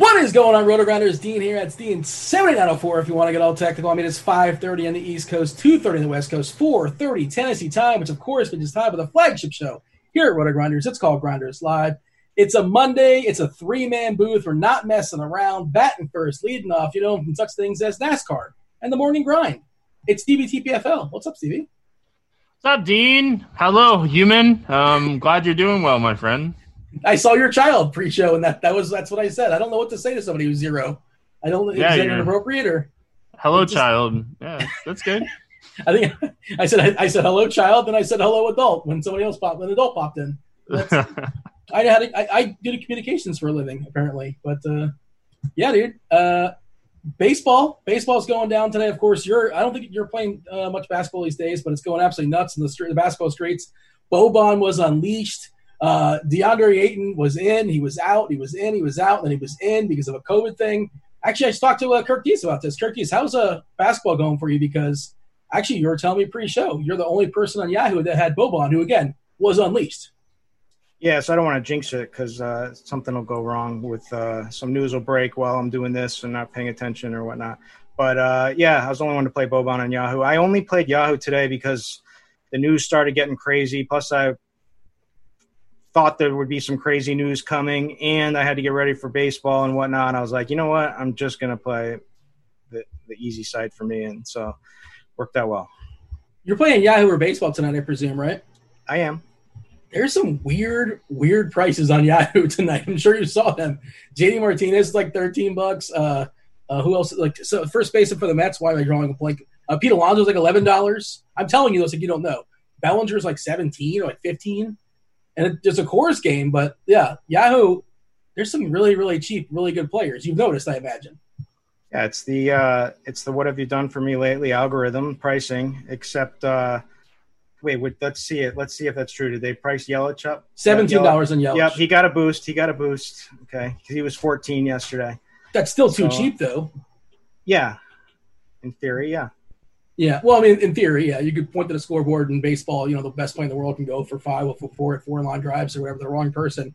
What is going on, Rotogrinders? Dean here. It's Dean 7904 if you want to get all technical. I mean, it's 5.30 on the East Coast, 2.30 on the West Coast, 4.30 Tennessee time, which of course means time for the flagship show here at Rotogrinders. It's called Grinders Live. It's a Monday. It's a three-man booth. We're not messing around. Batting first, leading off, you know, from such things as NASCAR and the morning grind. It's Stevie TPFL. What's up, Stevie? What's up, Dean? Hello, human. Um, glad you're doing well, my friend. I saw your child pre-show, and that that was that's what I said. I don't know what to say to somebody who's zero. I don't. Yeah, is that inappropriate or? Hello, Just- child. Yeah, that's good. I think I said I, I said hello child, then I said hello adult when somebody else popped, when an adult popped in. I had a, I, I did communications for a living apparently, but uh, yeah, dude. Uh, baseball, baseball's going down today. Of course, you're. I don't think you're playing uh, much basketball these days, but it's going absolutely nuts in the street, the basketball streets. Boban was unleashed. Uh, DeAndre Ayton was in. He was out. He was in. He was out. And he was in because of a COVID thing. Actually, I just talked to uh, Kirk Dees about this. Kirk Dees, how's uh, basketball going for you? Because actually, you were telling me pre-show you're the only person on Yahoo that had Boban, who again was unleashed. Yeah, so I don't want to jinx it because uh, something will go wrong with uh, some news will break while I'm doing this and not paying attention or whatnot. But uh, yeah, I was the only one to play Boban on Yahoo. I only played Yahoo today because the news started getting crazy. Plus, I thought there would be some crazy news coming, and I had to get ready for baseball and whatnot. And I was like, you know what? I'm just gonna play the, the easy side for me, and so worked out well. You're playing Yahoo or baseball tonight, I presume, right? I am. There's some weird, weird prices on Yahoo tonight. I'm sure you saw them. JD Martinez is like 13 bucks. Uh, uh, who else? Like so, first baseman for the Mets. Why am I drawing a blank? Uh, Pete Alonso's like 11 dollars. I'm telling you those like you don't know. Bellinger's like 17 or like 15, and it, it's a Coors game. But yeah, Yahoo. There's some really, really cheap, really good players. You've noticed, I imagine. Yeah, it's the uh, it's the what have you done for me lately algorithm pricing. Except, uh, wait, wait, let's see it. Let's see if that's true. Did they price Yelich up? Seventeen dollars on Yelich. Yep, he got a boost. He got a boost. Okay, 'Cause he was 14 yesterday. That's still too So- cheap, though. Yeah, in theory, yeah. Yeah, well, I mean, in theory, yeah, you could point to the scoreboard in baseball. You know, the best player in the world can go for five or for four at four line drives or whatever. The wrong person,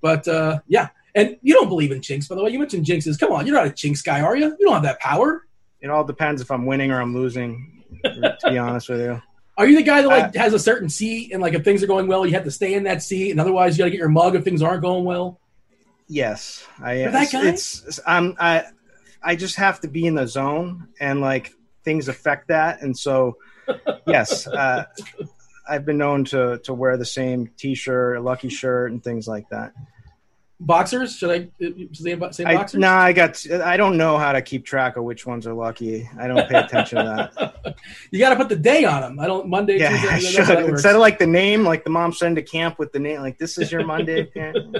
but uh, yeah. And you don't believe in jinx, by the way. You mentioned jinxes. Come on, you're not a jinx guy, are you? You don't have that power. It all depends if I'm winning or I'm losing. to be honest with you, Are you the guy that like has a certain seat and like if things are going well, you have to stay in that seat, and otherwise you got to get your mug if things aren't going well? yes, I. You're that it's, guy? it's I'm I I just have to be in the zone and like things affect that, and so yes, uh, I've been known to to wear the same T-shirt, a lucky shirt, and things like that. Boxers? Should I say, I, boxers? nah, I got. I don't know how to keep track of which ones are lucky. I don't pay attention to that. you got to put the day on them. I don't Monday, Yeah, Tuesday. I should instead of like the name, like the mom sent to camp with the name, like this is your Monday.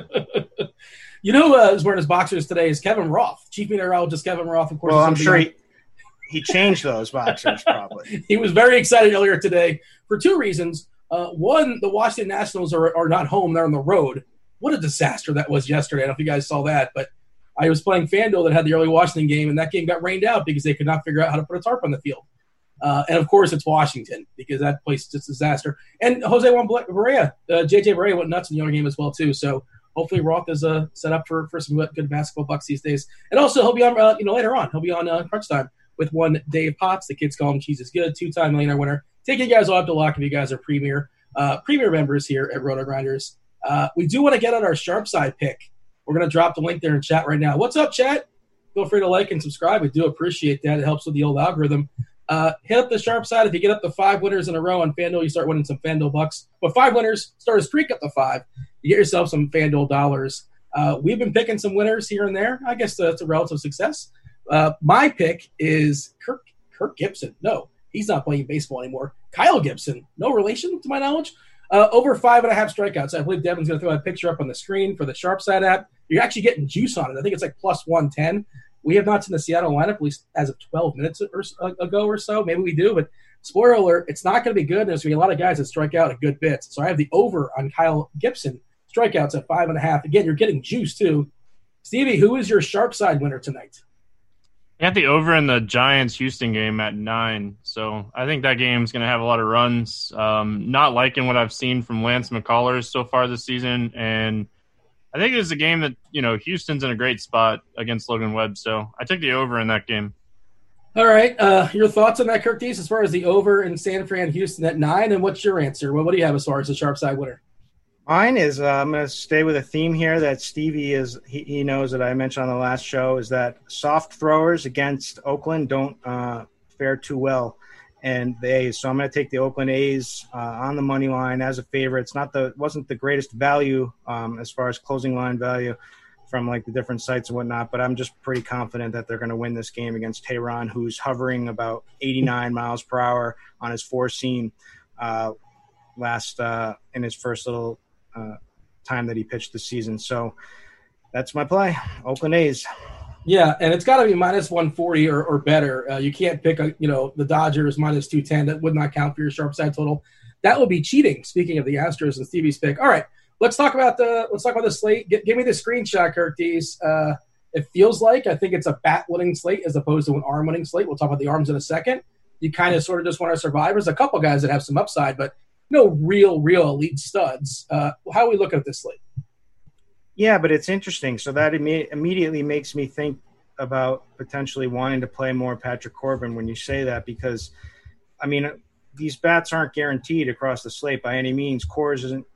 You know who uh, is wearing his boxers today is Kevin Roth, chief meteorologist Kevin Roth. Of course, well, I'm sure he he changed those boxers probably. he was very excited earlier today for two reasons. Uh, one, the Washington Nationals are, are not home; they're on the road. What a disaster that was yesterday. I don't know if you guys saw that, but I was playing FanDuel that had the early Washington game, and that game got rained out because they could not figure out how to put a tarp on the field. Uh, and of course, it's Washington because that place is just a disaster. And Jose Juan Barea, uh, JJ Barea went nuts in the other game as well too. So hopefully Roth is uh, set up for, for some good good basketball bucks these days. And also he'll be on uh, you know later on he'll be on uh, Crunch Time with one Dave Pops. The kids call him Cheese is Good, two time millionaire winner. Take you guys all up to lock if you guys are premier uh, premier members here at Roto Grinders. Uh, we do want to get on our sharp side pick. We're going to drop the link there in chat right now. What's up, chat? Feel free to like and subscribe. We do appreciate that. It helps with the old algorithm. Uh, hit up the sharp side. If you get up to five winners in a row on FanDuel, you start winning some FanDuel bucks. But five winners, start a streak up to five. You get yourself some FanDuel dollars. Uh, we've been picking some winners here and there. I guess that's a relative success. Uh, my pick is Kirk Kirk Gibson. No, he's not playing baseball anymore. Kyle Gibson, no relation to my knowledge. Uh, over five and a half strikeouts. I believe Devin's going to throw a picture up on the screen for the Sharp Side app. You're actually getting juice on it. I think it's like plus 110. We have not seen the Seattle lineup, at least as of 12 minutes or, so- ago or so. Maybe we do, but spoiler alert, it's not going to be good. There's going to be a lot of guys that strike out at good bits. So I have the over on Kyle Gibson strikeouts at five and a half. Again, you're getting juice too. Stevie, who is your sharp side winner tonight? I got the over in the Giants Houston game at nine, so I think that game's going to have a lot of runs. Um, not liking what I've seen from Lance McCullers so far this season, and I think it's a game that you know Houston's in a great spot against Logan Webb, so I took the over in that game. All right, uh, your thoughts on that, Kirk Dees, as far as the over in San Fran Houston at nine, and what's your answer? Well, what do you have as far as the sharp side winner? Mine is uh, I'm going to stay with a theme here that Stevie is he, he, knows that I mentioned on the last show is that soft throwers against Oakland don't uh, fare too well, and the A's. So I'm going to take the Oakland A's uh, on the money line as a favorite. It's not the wasn't the greatest value um, as far as closing line value from like the different sites and whatnot, but I'm just pretty confident that they're going to win this game against Teheran, who's hovering about 89 miles per hour on his four seam uh, last uh, in his first little uh, time that he pitched the season. So that's my play. Oakland A's. Yeah, and it's got to be minus 140 or, or better. Uh, you can't pick, a, you know, the Dodgers minus 210. That would not count for your sharp side total. That would be cheating. Speaking of the Astros and Stevie's pick. All right, let's talk about the let's talk about the slate. G- give me the screenshot, Kirk Dees. Uh, it feels like I think it's a bat winning slate as opposed to an arm winning slate. We'll talk about the arms in a second. You kind of sort of just want our survivors. A couple guys that have some upside, but no real, real elite studs. Uh, how we look at this slate? Yeah, but it's interesting. So that imme- immediately makes me think about potentially wanting to play more Patrick Corbin when you say that, because I mean, these bats aren't guaranteed across the slate by any means. Coors isn't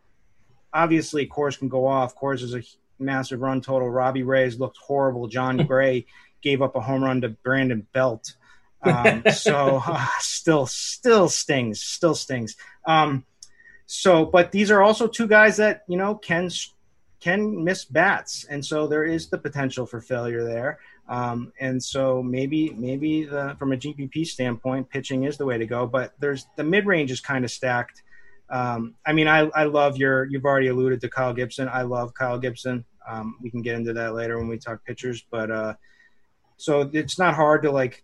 obviously Coors can go off. Coors is a massive run total. Robbie Ray's looked horrible. Jon Gray gave up a home run to Brandon Belt. Um, so uh, still, still stings, still stings. Um, so, but these are also two guys that you know can can miss bats, and so there is the potential for failure there. Um, and so maybe maybe the, from a GPP standpoint, pitching is the way to go. But there's the mid range is kind of stacked. Um, I mean, I, I love your. You've already alluded to Kyle Gibson. I love Kyle Gibson. Um, we can get into that later when we talk pitchers, but uh, so it's not hard to like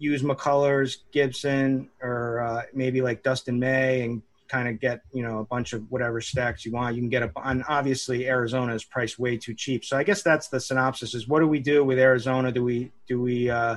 use McCullers, Gibson, or uh, maybe like Dustin May and kind of get you know a bunch of whatever stacks you want. You can get a and obviously Arizona is priced way too cheap. So I guess that's the synopsis: is what do we do with Arizona? Do we do we uh,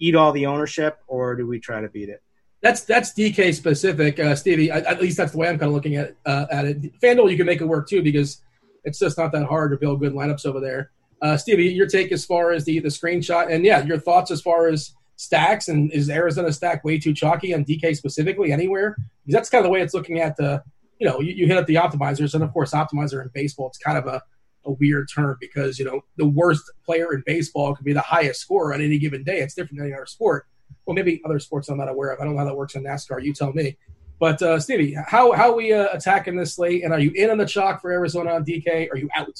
eat all the ownership or do we try to beat it? That's that's DK specific, uh, Stevie. I, at least that's the way I'm kind of looking at uh, at it. FanDuel, you can make it work too because it's just not that hard to build good lineups over there. Uh, Stevie, your take as far as the the screenshot, and yeah, your thoughts as far as stacks and is Arizona stack way too chalky on DK specifically anywhere? Because that's kind of the way it's looking at the, you know, you, you hit up the optimizers, and of course, optimizer in baseball, it's kind of a, a weird term because, you know, the worst player in baseball could be the highest scorer on any given day. It's different than any other sport. Well, maybe other sports I'm not aware of. I don't know how that works in NASCAR. You tell me. But uh, Stevie, how how are we uh, attacking this slate? And are you in on the chalk for Arizona on DK? Are you out?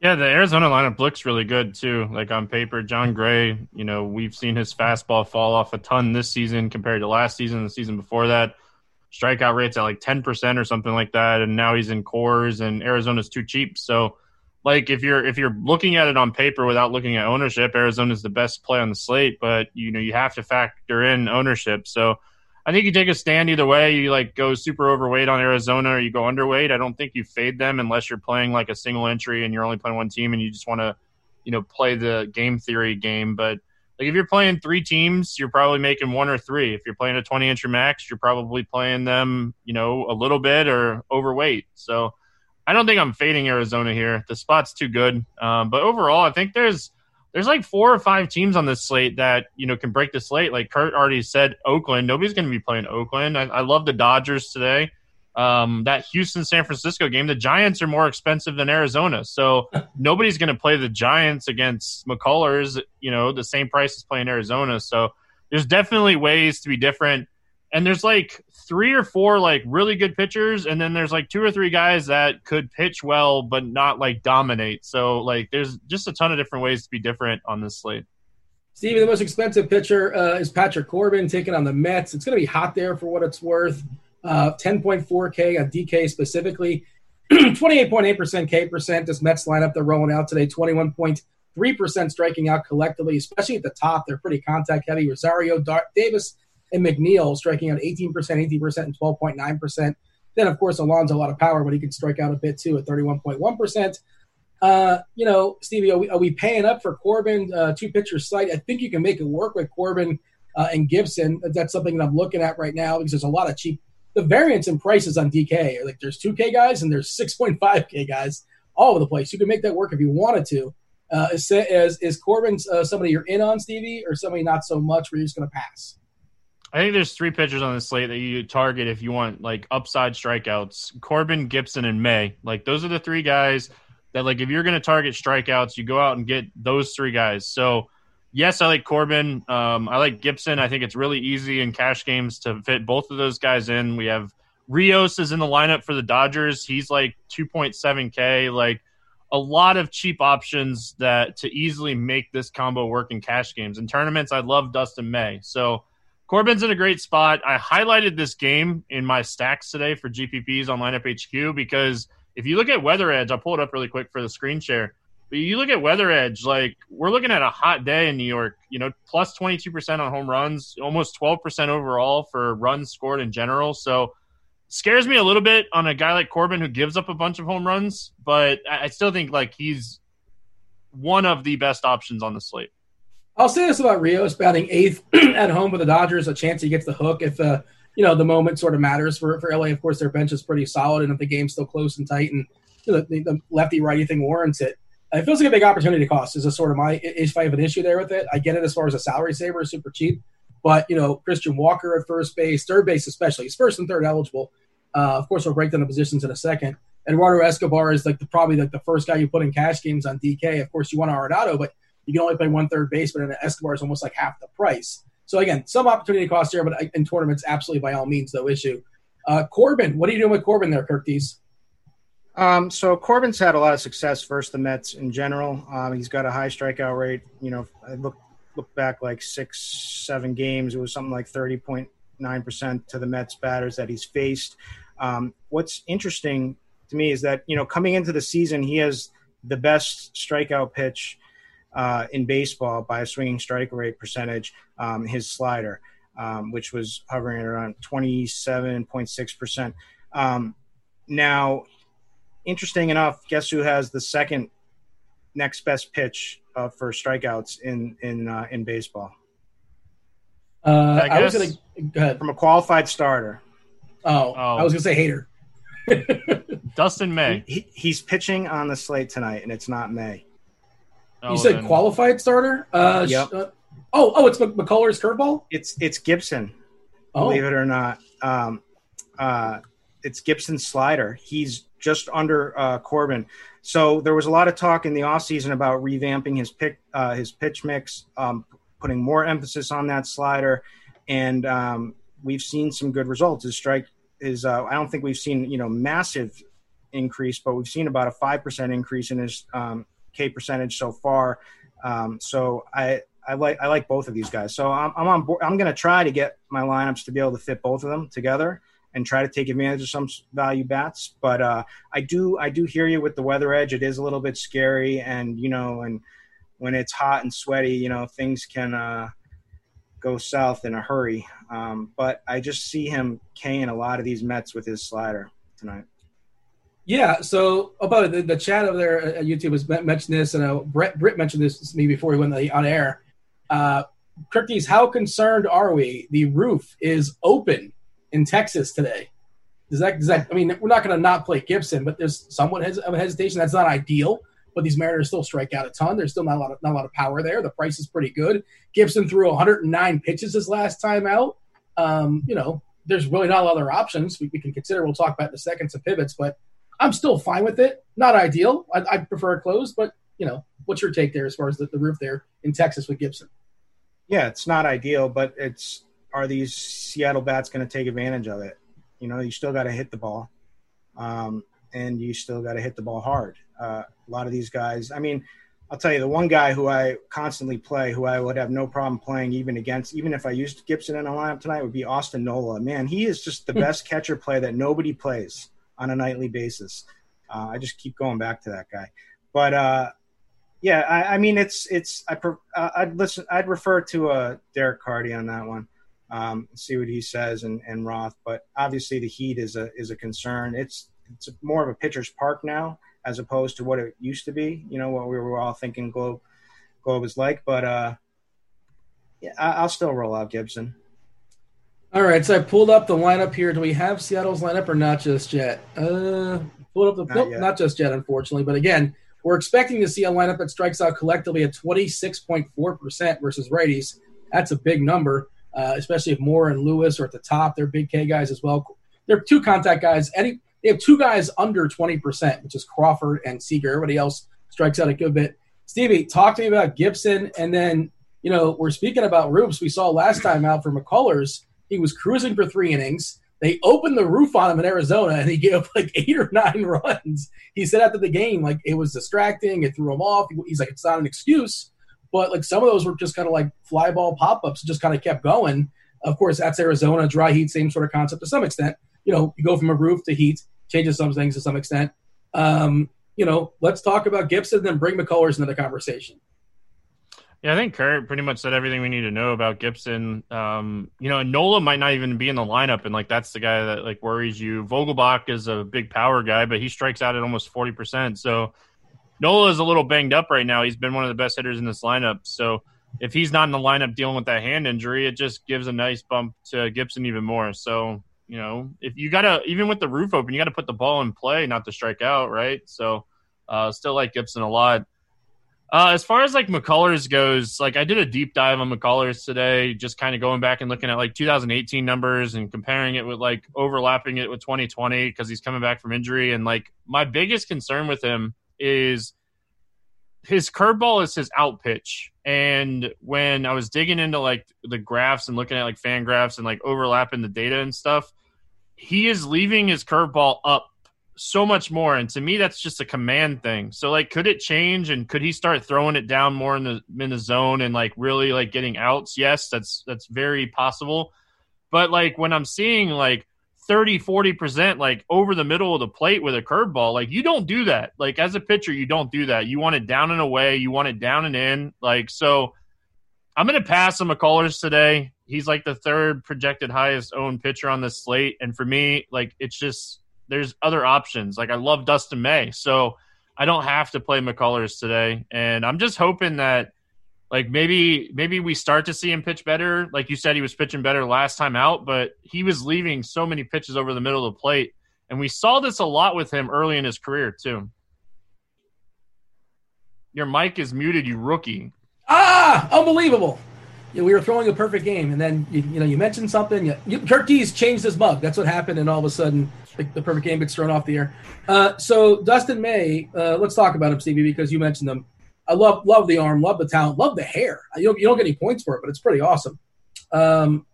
Yeah, the Arizona lineup looks really good too. Like on paper, Jon Gray, you know, we've seen his fastball fall off a ton this season compared to last season, the season before that. Strikeout rates at like 10% or something like that. And now he's in Coors and Arizona's too cheap. So like if you're if you're looking at it on paper without looking at ownership, Arizona's the best play on the slate, but you know, you have to factor in ownership. So I think you take a stand either way. You like go super overweight on Arizona or you go underweight. I don't think you fade them unless you're playing like a single entry and you're only playing one team and you just want to, you know, play the game theory game. But like if you're playing three teams, you're probably making one or three. If you're playing a 20 entry max, you're probably playing them, you know, a little bit or overweight. So I don't think I'm fading Arizona here. The spot's too good. Um, but overall, I think there's there's like four or five teams on this slate that you know can break the slate. Like Kurt already said, Oakland. Nobody's going to be playing Oakland. I, I love the Dodgers today. Um, that Houston San Francisco game, the Giants are more expensive than Arizona, so nobody's going to play the Giants against McCullers. You know, the same price as playing Arizona. So there's definitely ways to be different and there's like three or four like really good pitchers and then there's like two or three guys that could pitch well but not like dominate so like there's just a ton of different ways to be different on this slate Stevie, the most expensive pitcher uh, is Patrick Corbin taking on the Mets. It's going to be hot there for what it's worth. Uh, 10.4K on DK specifically, 28.8% K percent. This Mets lineup they're rolling out today, 21.3% striking out collectively, especially at the top. They're pretty contact heavy. Rosario, Dar- Davis, and McNeil striking out 18%, 18%, and 12.9%. Then, of course, Alonso a lot of power, but he can strike out a bit too at 31.1%. Uh, you know, Stevie, are we, are we paying up for Corbin uh, two pitcher site? I think you can make it work with Corbin uh, and Gibson. That's something that I'm looking at right now because there's a lot of cheap. The variance in prices on DK, like there's 2K guys and there's 6.5K guys all over the place. You can make that work if you wanted to. Uh, is, is, is Corbin uh, somebody you're in on, Stevie, or somebody not so much where you're just going to pass? I think there's three pitchers on the slate that you target if you want like upside strikeouts. Corbin, Gibson, and May. Like those are the three guys that like if you're going to target strikeouts, you go out and get those three guys. So yes, I like Corbin. Um, I like Gibson. I think it's really easy in cash games to fit both of those guys in. We have Rios is in the lineup for the Dodgers. He's like 2.7k. Like a lot of cheap options that to easily make this combo work in cash games. and tournaments, I love Dustin May. So Corbin's in a great spot. I highlighted this game in my stacks today for GPPs on Lineup HQ because if you look at Weather Edge, I'll pull it up really quick for the screen share. But you look at Weather Edge, like we're looking at a hot day in New York, you know, plus 22% on home runs, almost 12% overall for runs scored in general. So scares me a little bit on a guy like Corbin who gives up a bunch of home runs, but I still think like he's one of the best options on the slate. I'll say this about Rios batting eighth at home with the Dodgers, a chance he gets the hook if uh, you know the moment sort of matters for for LA. Of course, their bench is pretty solid, and if the game's still close and tight, and you know, the, the lefty righty thing warrants it. It feels like a big opportunity cost. Is a sort of my if I have an issue there with it. I get it as far as a salary saver, super cheap. But you know, Christian Walker at first base, third base especially, he's first and third eligible. Uh, of course, we'll break down the positions in a second. Eduardo Escobar is like the, probably like the first guy you put in cash games on DK. Of course, you want Arenado, but you can only play one third baseman, and Escobar is almost like half the price. So again, some opportunity cost here, but in tournaments, absolutely by all means, no issue. Uh, Corbin, what are you doing with Corbin there, Kirk? Um, so Corbin's had a lot of success versus the Mets in general. Um, he's got a high strikeout rate. You know, I look look back like six, seven games. It was something like thirty point nine percent to the Mets batters that he's faced. Um, what's interesting to me is that you know coming into the season, he has the best strikeout pitch uh, in baseball by a swinging strike rate percentage. Um, his slider, um, which was hovering around twenty seven point six percent. Um, now, interesting enough, guess who has the second next best pitch uh, for strikeouts in in uh, in baseball? Uh, I, I, was going to go ahead from a qualified starter. Oh, oh. I was going to say hater. Dustin May. He, he's pitching on the slate tonight, and it's not May. Oh, you said then. qualified starter? Uh, yep. Uh, oh, oh, it's McCullers curveball. It's it's Gibson. Oh. Believe it or not, um, uh, it's Gibson's slider. He's just under uh, Corbin. So there was a lot of talk in the offseason about revamping his pick, uh, his pitch mix, um, putting more emphasis on that slider, and um, we've seen some good results. His strike is uh, I don't think we've seen you know massive increase, but we've seen about a five percent increase in his um, K percentage so far. Um, so I I like I like both of these guys. So I'm, I'm on board. I'm going to try to get my lineups to be able to fit both of them together and try to take advantage of some value bats. But uh, I do I do hear you with the weather edge. It is a little bit scary, and you know, and when it's hot and sweaty, you know, things can uh, go south in a hurry. Um, but I just see him K'ing a lot of these Mets with his slider tonight. Yeah. So about the, the chat over there at YouTube was mentioned this, and uh, Brett Britt mentioned this to me before he went on air. Uh, Kirk Dees, how concerned are we? The roof is open in Texas today. Does that, does that I mean, we're not going to not play Gibson, but there's somewhat of a hesitation. That's not ideal, but these Mariners still strike out a ton. There's still not a lot of not a lot of power there. The price is pretty good. Gibson threw 109 pitches his last time out. Um, you know, there's really not a lot of other options we, we, can consider. We'll talk about in a second some pivots, but I'm still fine with it. Not ideal. I, I prefer it closed, but you know, what's your take there as far as the, the roof there in Texas with Gibson? Yeah, it's not ideal, but it's are these Seattle bats going to take advantage of it? You know, you still got to hit the ball, um, and you still got to hit the ball hard. Uh, a lot of these guys, I mean, I'll tell you, the one guy who I constantly play, who I would have no problem playing even against, even if I used Gibson in a lineup tonight, would be Austin Nola. Man, he is just the hmm. best catcher play that nobody plays on a nightly basis. Uh, I just keep going back to that guy. But uh, yeah, I, I, mean, it's it's I uh, I'd listen. I'd refer to uh, Derek Carty on that one um, see what he says and, and Roth. But obviously, the heat is a is a concern. It's it's more of a pitcher's park now as opposed to what it used to be. You know what we were all thinking Globe Globe is like. But uh, yeah, I, will still roll out Gibson. All right, so I pulled up the lineup here. Do we have Seattle's lineup or not just yet? Uh, pulled up the Not nope, yet. not just yet, unfortunately. But again, we're expecting to see a lineup that strikes out collectively at 26.4% versus righties. That's a big number, uh, especially if Moore and Lewis are at the top. They're big K guys as well. They're two contact guys. Any they have two guys under 20%, which is Crawford and Seager. Everybody else strikes out a good bit. Stevie, talk to me about Gibson, and then you know we're speaking about roofs. We saw last time out for McCullers, he was cruising for three innings. They opened the roof on him in Arizona, and he gave up like eight or nine runs. He said after the game, like it was distracting, it threw him off. He's like, it's not an excuse, but like some of those were just kind of like fly ball pop ups, just kind of kept going. Of course, that's Arizona, dry heat, same sort of concept to some extent. You know, you go from a roof to heat, changes some things to some extent. Um, you know, let's talk about Gibson, then bring McCullers into the conversation. Yeah, I think Kurt pretty much said everything we need to know about Gibson. Um, you know, Nola might not even be in the lineup, and like that's the guy that like worries you. Vogelbach is a big power guy, but he strikes out at almost forty percent. So Nola is a little banged up right now. He's been one of the best hitters in this lineup. So if he's not in the lineup dealing with that hand injury, it just gives a nice bump to Gibson even more. So you know, if you gotta even with the roof open, you got to put the ball in play, not to strike out, right? So uh, still like Gibson a lot. Uh, as far as like McCullers goes, like I did a deep dive on McCullers today, just kind of going back and looking at like 2018 numbers and comparing it with like overlapping it with 2020 because he's coming back from injury. And like my biggest concern with him is his curveball is his out pitch. And when I was digging into like the graphs and looking at like FanGraphs and like overlapping the data and stuff, he is leaving his curveball up so much more and to me that's just a command thing. So like could it change and could he start throwing it down more in the in the zone and like really like getting outs? Yes that's that's very possible. But like when i'm seeing like 30 40% like over the middle of the plate with a curveball like you don't do that. Like as a pitcher you don't do that. You want it down and away. You want it down and in. Like so i'm gonna pass on mccullers today. He's like the third projected highest owned pitcher on this slate. And for me like it's just there's other options. Like I love Dustin May, so I don't have to play McCullers today. And I'm just hoping that like maybe maybe we start to see him pitch better. Like you said, he was pitching better last time out, but he was leaving so many pitches over the middle of the plate. And we saw this a lot with him early in his career too. Your mic is muted, you rookie. Ah, unbelievable! Yeah, we were throwing a perfect game, and then you, you know you mentioned something. You, you, Kirk changed his mug. That's what happened, and all of a sudden the, the perfect game gets thrown off the air. Uh, so Dustin May, uh, let's talk about him, Stevie, because you mentioned him. I love love the arm, love the talent, love the hair. You don't, you don't get any points for it, but it's pretty awesome. Um,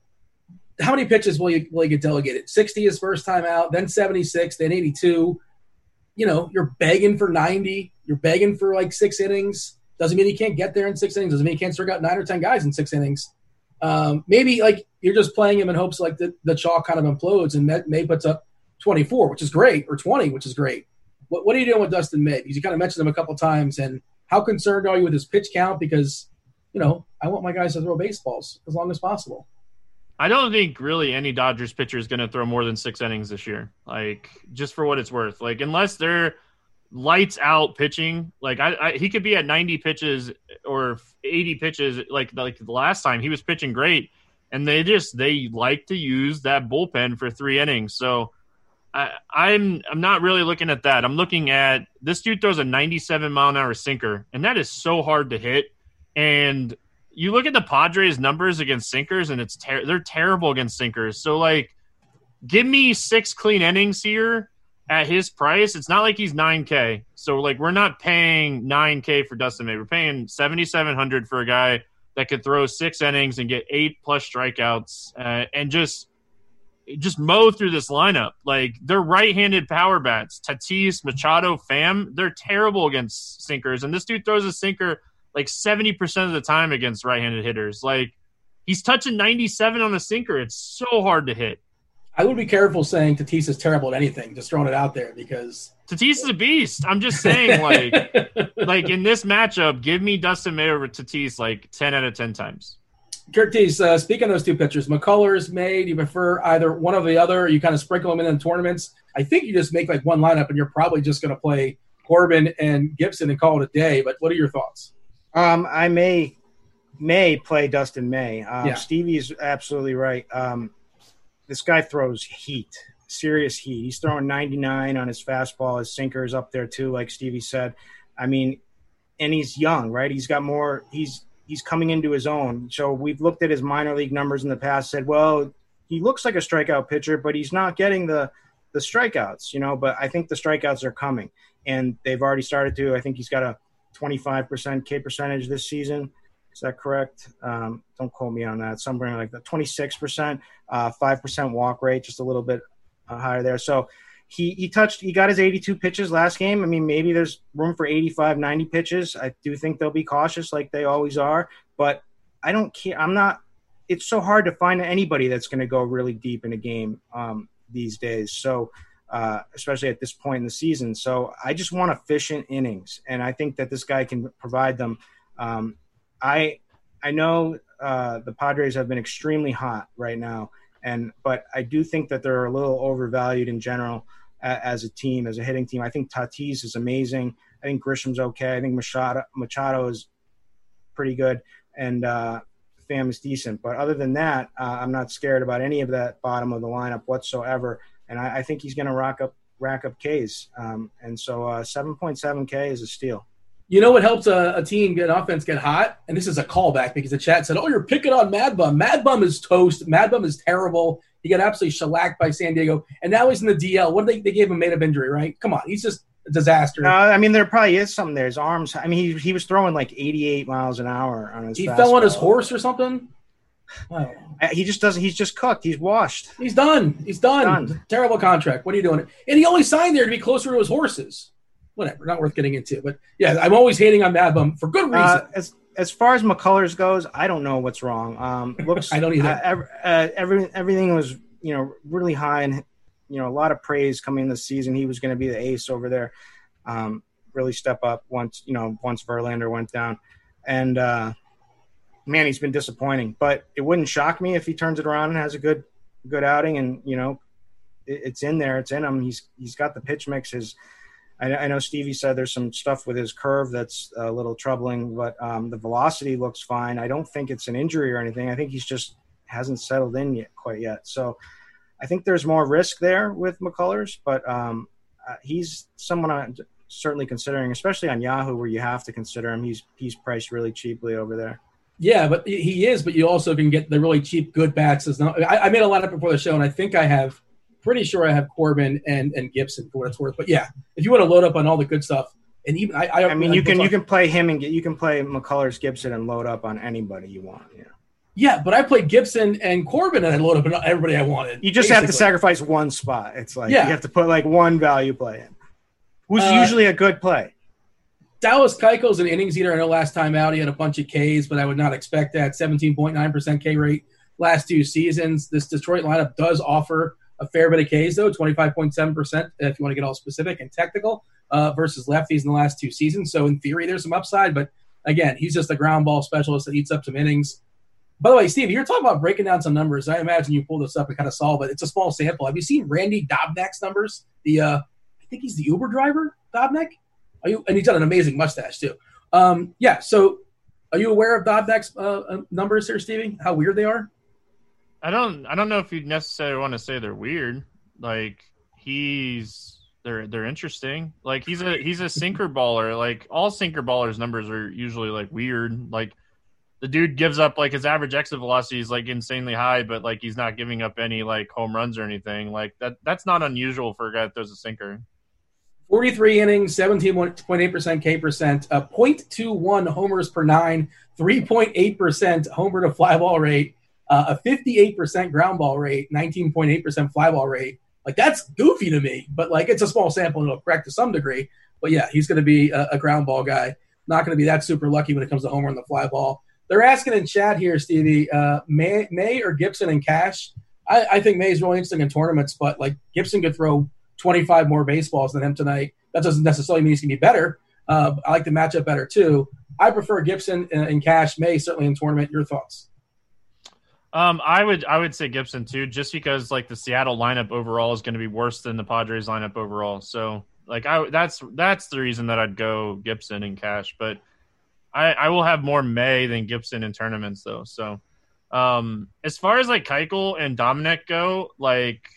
how many pitches will you will you get delegated? Sixty his first time out, then seventy six, then eighty two. You know, you're begging for ninety. You're begging for like six innings. Doesn't mean he can't get there in six innings. Doesn't mean he can't strike out nine or ten guys in six innings. Um, maybe like you're just playing him in hopes like the, the chalk kind of implodes and May puts up 24, which is great, or 20, which is great. What, what are you doing with Dustin May? Because you kind of mentioned him a couple times, and how concerned are you with his pitch count? Because you know I want my guys to throw baseballs as long as possible. I don't think really any Dodgers pitcher is going to throw more than six innings this year. Like just for what it's worth. Like unless they're lights out pitching, like I, I he could be at 90 pitches or 80 pitches. Like like the last time he was pitching great, and they just they like to use that bullpen for three innings. So I, I'm I'm not really looking at that. I'm looking at this dude throws a 97 mile an hour sinker, and that is so hard to hit. And you look at the Padres' numbers against sinkers, and it's ter- they're terrible against sinkers. So like, give me six clean innings here at his price. It's not like he's 9K. So like, we're not paying 9K for Dustin May. We're paying 7,700 for a guy that could throw six innings and get eight plus strikeouts uh, and just just mow through this lineup. Like they're right-handed power bats. Tatis, Machado, Pham. they're terrible against sinkers, and this dude throws a sinker like 70% of the time against right-handed hitters. Like he's touching 97 on a sinker. It's so hard to hit. I would be careful saying Tatis is terrible at anything, just throwing it out there because Tatis is a beast. I'm just saying, like, like in this matchup, give me Dustin May over Tatis like 10 out of 10 times. Kirk Dees, uh, speaking of those two pitchers, McCullers, May, do you prefer either one or the other? You kind of sprinkle them in in tournaments. I think you just make like one lineup and you're probably just going to play Corbin and Gibson and call it a day. But what are your thoughts? Um, I may may play Dustin May. Um, Yeah. Stevie's absolutely right. Um, this guy throws heat, serious heat. He's throwing 99 on his fastball. His sinker is up there too, like Stevie said. I mean, and he's young, right? He's got more. He's he's coming into his own. So we've looked at his minor league numbers in the past. Said, well, he looks like a strikeout pitcher, but he's not getting the the strikeouts, you know. But I think the strikeouts are coming, and they've already started to. I think he's got a 25% K percentage this season. Is that correct? Um, don't quote me on that. Somewhere like that. 26%, uh, 5% walk rate, just a little bit uh, higher there. So he, he touched, he got his 82 pitches last game. I mean, maybe there's room for 85, 90 pitches. I do think they'll be cautious like they always are, but I don't care. I'm not, it's so hard to find anybody that's going to go really deep in a game um, these days. So, uh, especially at this point in the season. So I just want efficient innings, and I think that this guy can provide them. Um, I I know uh, the Padres have been extremely hot right now, and but I do think that they're a little overvalued in general as a team, as a hitting team. I think Tatis is amazing. I think Grisham's okay. I think Machado Machado is pretty good, and uh, Pham is decent. But other than that, uh, I'm not scared about any of that bottom of the lineup whatsoever. And I, I think he's going to rack up rack up Ks. Um, and so uh, 7.7 K is a steal. You know what helps a, a, team get an offense get hot? And this is a callback because the chat said, "Oh, you're picking on Mad Bum. Mad Bum is toast. Mad Bum is terrible. He got absolutely shellacked by San Diego, and now he's in the DL. What they they gave him made of injury, right? Come on, he's just a disaster. Uh, I mean, there probably is something there. His arms. I mean, he he was throwing like 88 miles an hour on his. He fell on his horse or something. Oh. He just doesn't. He's just cooked. He's washed. He's done. He's done. done. Terrible contract. What are you doing? And he only signed there to be closer to his horses whatever, not worth getting into. But yeah, I'm always hating on Mad Bum for good reason. Uh, as far as McCullers goes, I don't know what's wrong. Um, looks I don't either. Uh, uh, every, everything was you know really high and you know a lot of praise coming this season. He was going to be the ace over there. Um, really step up once you know once Verlander went down, and uh, man, he's been disappointing. But it wouldn't shock me if he turns it around and has a good good outing, and you know it, it's in there, it's in him. He's he's got the pitch mix. His I, I, know Stevie said there's some stuff with his curve that's a little troubling, but um, the velocity looks fine. I don't think it's an injury or anything. I think he's just hasn't settled in yet quite yet. So I think there's more risk there with McCullers, but um, uh, he's someone I'm certainly considering, especially on Yahoo where you have to consider him. He's he's priced really cheaply over there. Yeah, but he is. But you also can get the really cheap good bats. As not, I, I made a lineup before the show, and I think I have pretty sure I have Corbin and, and Gibson for what it's worth. But yeah, if you want to load up on all the good stuff, and even I, I, I mean, you can you can play him and get you can play McCullers, Gibson, and load up on anybody you want. Yeah. Yeah, but I played Gibson and Corbin, and I load up on everybody I wanted. You just basically. have to sacrifice one spot. It's like yeah. you have to put like one value play in, who's uh, usually a good play. Dallas Keuchel's an innings eater. I know last time out he had a bunch of Ks, but I would not expect that. 17.9% K rate last two seasons. This Detroit lineup does offer a fair bit of Ks, though 25.7%, if you want to get all specific and technical, uh, versus lefties in the last two seasons. So, in theory, there's some upside, but again, he's just a ground ball specialist that eats up some innings. By the way, Steve, you're talking about breaking down some numbers. I imagine you pulled this up and kind of saw, but it's a small sample. Have you seen Randy Dobnak's numbers? The uh, I think he's the Uber driver, Dobnak. Are you? And he's got an amazing mustache too. Um, yeah. So, are you aware of Dobnak's uh, uh numbers here, Stevie? How weird they are? I don't I don't know if you necessarily want to say they're weird. Like he's they're they're interesting. Like he's a he's a sinker baller. Like all sinker ballers numbers are usually like weird. Like the dude gives up like his average exit velocity is like insanely high, but like he's not giving up any like home runs or anything. Like that that's not unusual for a guy that throws a sinker. 43 innings, 17.8% K percent, uh, 0.21 homers per nine, 3.8% homer to fly ball rate, uh, a 58% ground ball rate, 19.8% fly ball rate. Like that's goofy to me, but like it's a small sample and it'll correct to some degree. But yeah, he's going to be a, a, ground ball guy. Not going to be that super lucky when it comes to homer and the fly ball. They're asking in chat here, Stevie, uh, May, May or Gibson and Cash. I, I think May is really interesting in tournaments, but like Gibson could throw 25 more baseballs than him tonight. That doesn't necessarily mean he's going to be better. Uh, I like the matchup better too. I prefer Gibson and, and Cash. May certainly in tournament. Your thoughts? Um, I would I would say Gibson too, just because like the Seattle lineup overall is going to be worse than the Padres lineup overall. So like I that's that's the reason that I'd go Gibson and Cash, but I I will have more May than Gibson in tournaments though. So Um, as far as like Keuchel and Dobnak go, like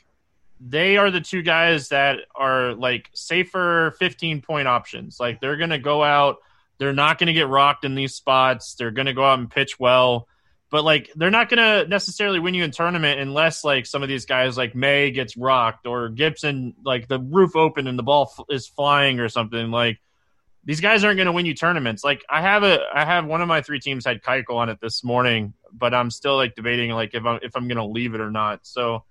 they are the two guys that are like safer 15 point options. Like they're going to go out, they're not going to get rocked in these spots. They're going to go out and pitch well, but like they're not to necessarily win you in tournament unless like some of these guys like May gets rocked or Gibson like the roof open and the ball f- is flying or something. Like these guys aren't going to win you tournaments. Like I have a I have one of my three teams had Keuchel on it this morning, but I'm still like debating like if I'm if I'm going to leave it or not. So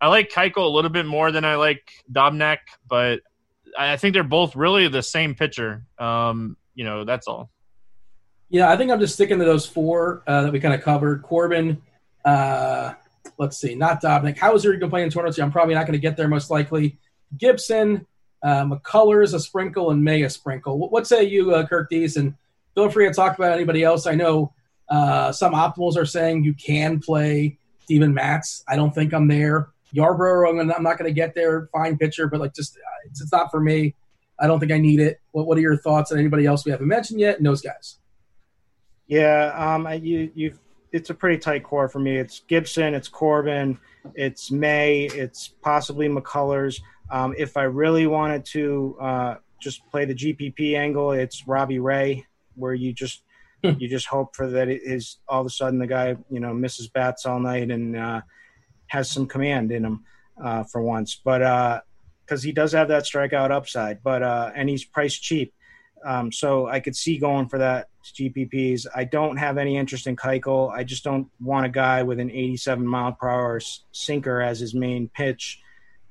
I like Keuchel a little bit more than I like Dobnak, but I think they're both really the same pitcher. Um, you know, that's all. Yeah, I think I'm just sticking to those four uh, that we kind of covered. Corbin, uh, let's see, not Dobnak. Houser, you can play in tournaments. I'm probably not going to get there most likely. Gibson, uh, McCullers, a sprinkle, and May a sprinkle. What, what say you, uh, Kirk Dees? And feel free to talk about anybody else. I know uh, some optimals are saying you can play Steven Matz. I don't think I'm there. Yarbrough, I'm, I'm not going to get there. Fine pitcher, but like just it's, it's, not for me. I don't think I need it. What What are your thoughts on anybody else we haven't mentioned yet? And those guys. Yeah, um, you you it's a pretty tight core for me. It's Gibson, it's Corbin, it's May, it's possibly McCullers. Um, if I really wanted to uh, just play the GPP angle, it's Robbie Ray, where you just hmm. you just hope for that it is all of a sudden the guy you know misses bats all night and uh, has some command in him uh, for once, but because uh, he does have that strikeout upside, but uh, and he's priced cheap, um, so I could see going for that GPPs. I don't have any interest in Keuchel. I just don't want a guy with an 87 mile per hour sinker as his main pitch.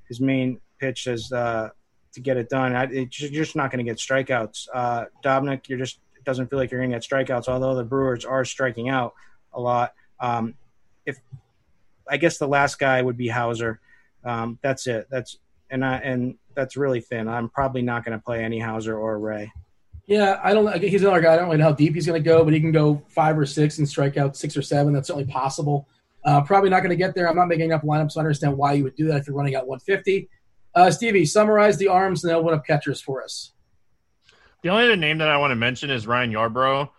His main pitch is uh, to get it done. I, it, you're just not going to get strikeouts. Uh, Dobnak, you're just it doesn't feel like you're going to get strikeouts. Although the Brewers are striking out a lot. Um, if I guess the last guy would be Houser. Um, that's it. That's and I, and that's really thin. I'm probably not going to play any Houser or Ray. Yeah, I don't. He's another guy. I don't know how deep he's going to go, but he can go five or six and strike out six or seven. That's certainly possible. Uh, probably not going to get there. I'm not making up lineups, so I understand why you would do that if you're running out 150. Uh, Stevie, summarize the arms and open up catchers for us. The only other name that I want to mention is Ryan Yarbrough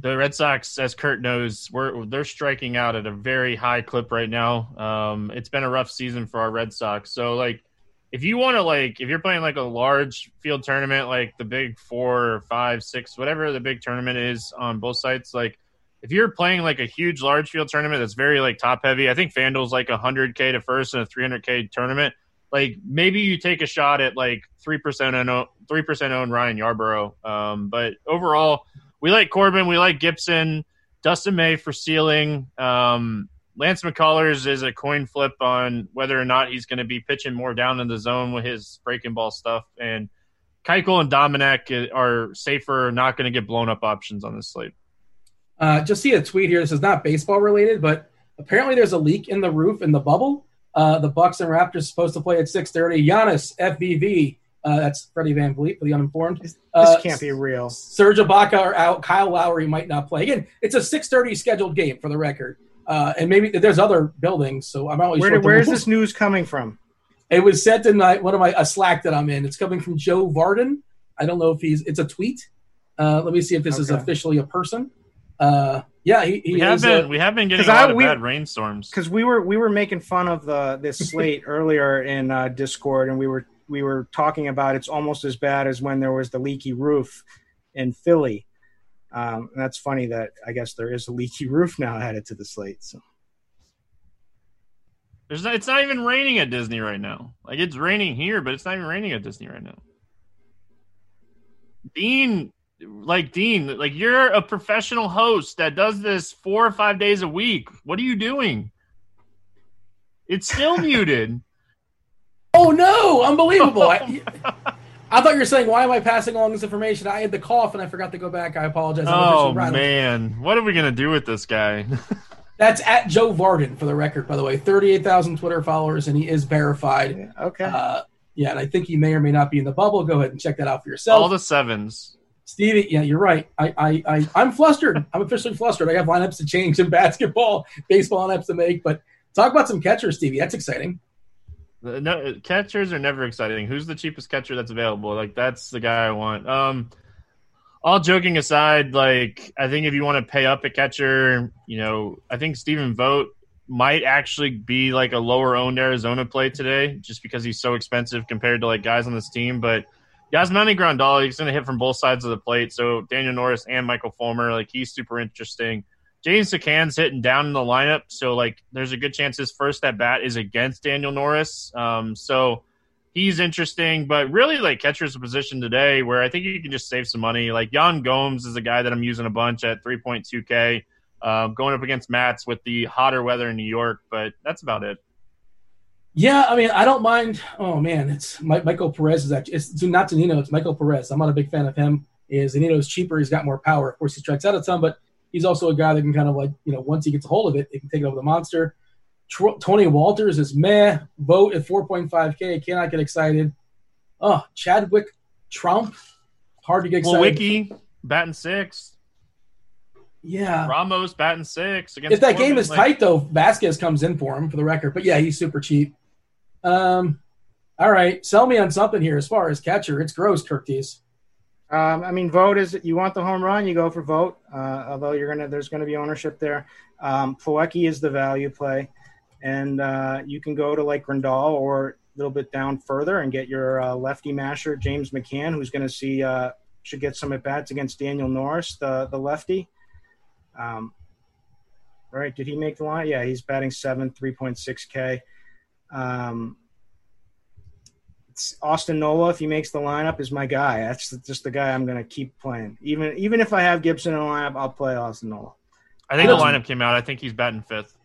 the Red Sox, as Kurt knows, we're they're striking out at a very high clip right now. Um, it's been a rough season for our Red Sox. So like, if you want to like, if you're playing like a large field tournament, like the big four or five, six, whatever the big tournament is on both sites, like if you're playing like a huge large field tournament that's very like top heavy, I think FanDuel's like a hundred k to first and a three hundred k tournament. Like maybe you take a shot at like three percent own three percent own Ryan Yarbrough. Um, but overall we like Corbin, we like Gibson, Dustin May for ceiling. Um, Lance McCullers is a coin flip on whether or not he's going to be pitching more down in the zone with his breaking ball stuff. And Keuchel and Dobnak are safer, not going to get blown up options on this slate. Uh, just see a tweet here. This is not baseball related, but apparently there's a leak in the roof in the bubble. Uh, the Bucks and Raptors supposed to play at 6:30. Giannis FVV uh, that's Freddie VanVleet for the uninformed. This uh, can't be real. Serge Ibaka are out. Kyle Lowry might not play. Again, it's a 6:30 scheduled game for the record. Uh, and maybe there's other buildings, so I'm always. where, sure. Where is this news coming from? It was sent tonight. One of my a Slack that I'm in. It's coming from Joe Vardon. I don't know if he's. It's a tweet. Uh, let me see if this okay. is officially a person. Uh, yeah, he, he we have been we have been getting a lot I, of we, bad rainstorms because we were we were making fun of the this slate earlier in uh, Discord, and we were we were talking about it's almost as bad as when there was the leaky roof in Philly. Um, and that's funny that I guess there is a leaky roof now added to the slate. So there's not, it's not even raining at Disney right now. Like it's raining here, but it's not even raining at Disney right now. Dean, like Dean, like you're a professional host that does this four or five days a week. What are you doing? It's still muted. Oh no! Unbelievable! I, I, thought you were saying, "Why am I passing along this information?" I had the cough and I forgot to go back. I apologize. Oh man, what are we gonna do with this guy? That's at Joe Vardon, for the record, by the way. Thirty-eight thousand Twitter followers, and he is verified. Yeah, okay. Uh, yeah, and I think he may or may not be in the bubble. Go ahead and check that out for yourself. All the sevens. Stevie, yeah, you're right. I, I, I, I'm flustered. I'm officially flustered. I have lineups to change in basketball, baseball lineups to make. But talk about some catchers, Stevie. That's exciting. No, catchers are never exciting. Who's the cheapest catcher that's available? Like that's the guy I want. Um, all joking aside, like I think if you want to pay up a catcher, you know, I think Stephen Vogt might actually be like a lower owned Arizona play today, just because he's so expensive compared to like guys on this team. But Yasmani Grandal, he's going to hit from both sides of the plate. So Daniel Norris and Michael Fulmer, like he's super interesting. James McCann's hitting down in the lineup, so like there's a good chance his first at bat is against Daniel Norris. Um, so he's interesting, but really like catcher's a position today where I think you can just save some money. Like Yan Gomes is a guy that I'm using a bunch at 3.2K, uh, going up against Matz with the hotter weather in New York, but that's about it. Yeah, I mean, I don't mind. Oh man, it's Michael Perez is actually it's not Zunino, it's Michael Perez. I'm not a big fan of him. Is Zunino is cheaper, he's got more power. Of course, he strikes out a ton, but he's also a guy that can kind of like you know once he gets a hold of it, he can take it over the monster. Tr- Tony Wolters is meh. Vogt at 4.5K. Cannot get excited. Oh, Chadwick Tromp. Hard to get excited. Well, Wiki batting six. Yeah. Ramos batting six. Against if that game is like, tight, though, Vasquez comes in for him for the record. But yeah, he's super cheap. Um, all right, sell me on something here as far as catcher. It's gross, Curtis. Um, I mean, Vogt is you want the home run, you go for Vogt. Uh, although you're gonna, there's to be ownership there. Um, is the value play and uh, you can go to like Grandal or a little bit down further and get your uh, lefty masher James McCann, who's going to see uh, should get some at bats against Daniel Norris, the the lefty. Um, right? Did he make the line? Yeah, he's batting seven, three point six K. Um, Austin Nola, if he makes the lineup, is my guy. That's just the guy I'm going to keep playing. Even even if I have Gibson in the lineup, I'll play Austin Nola. I think the lineup came out. I think he's batting fifth.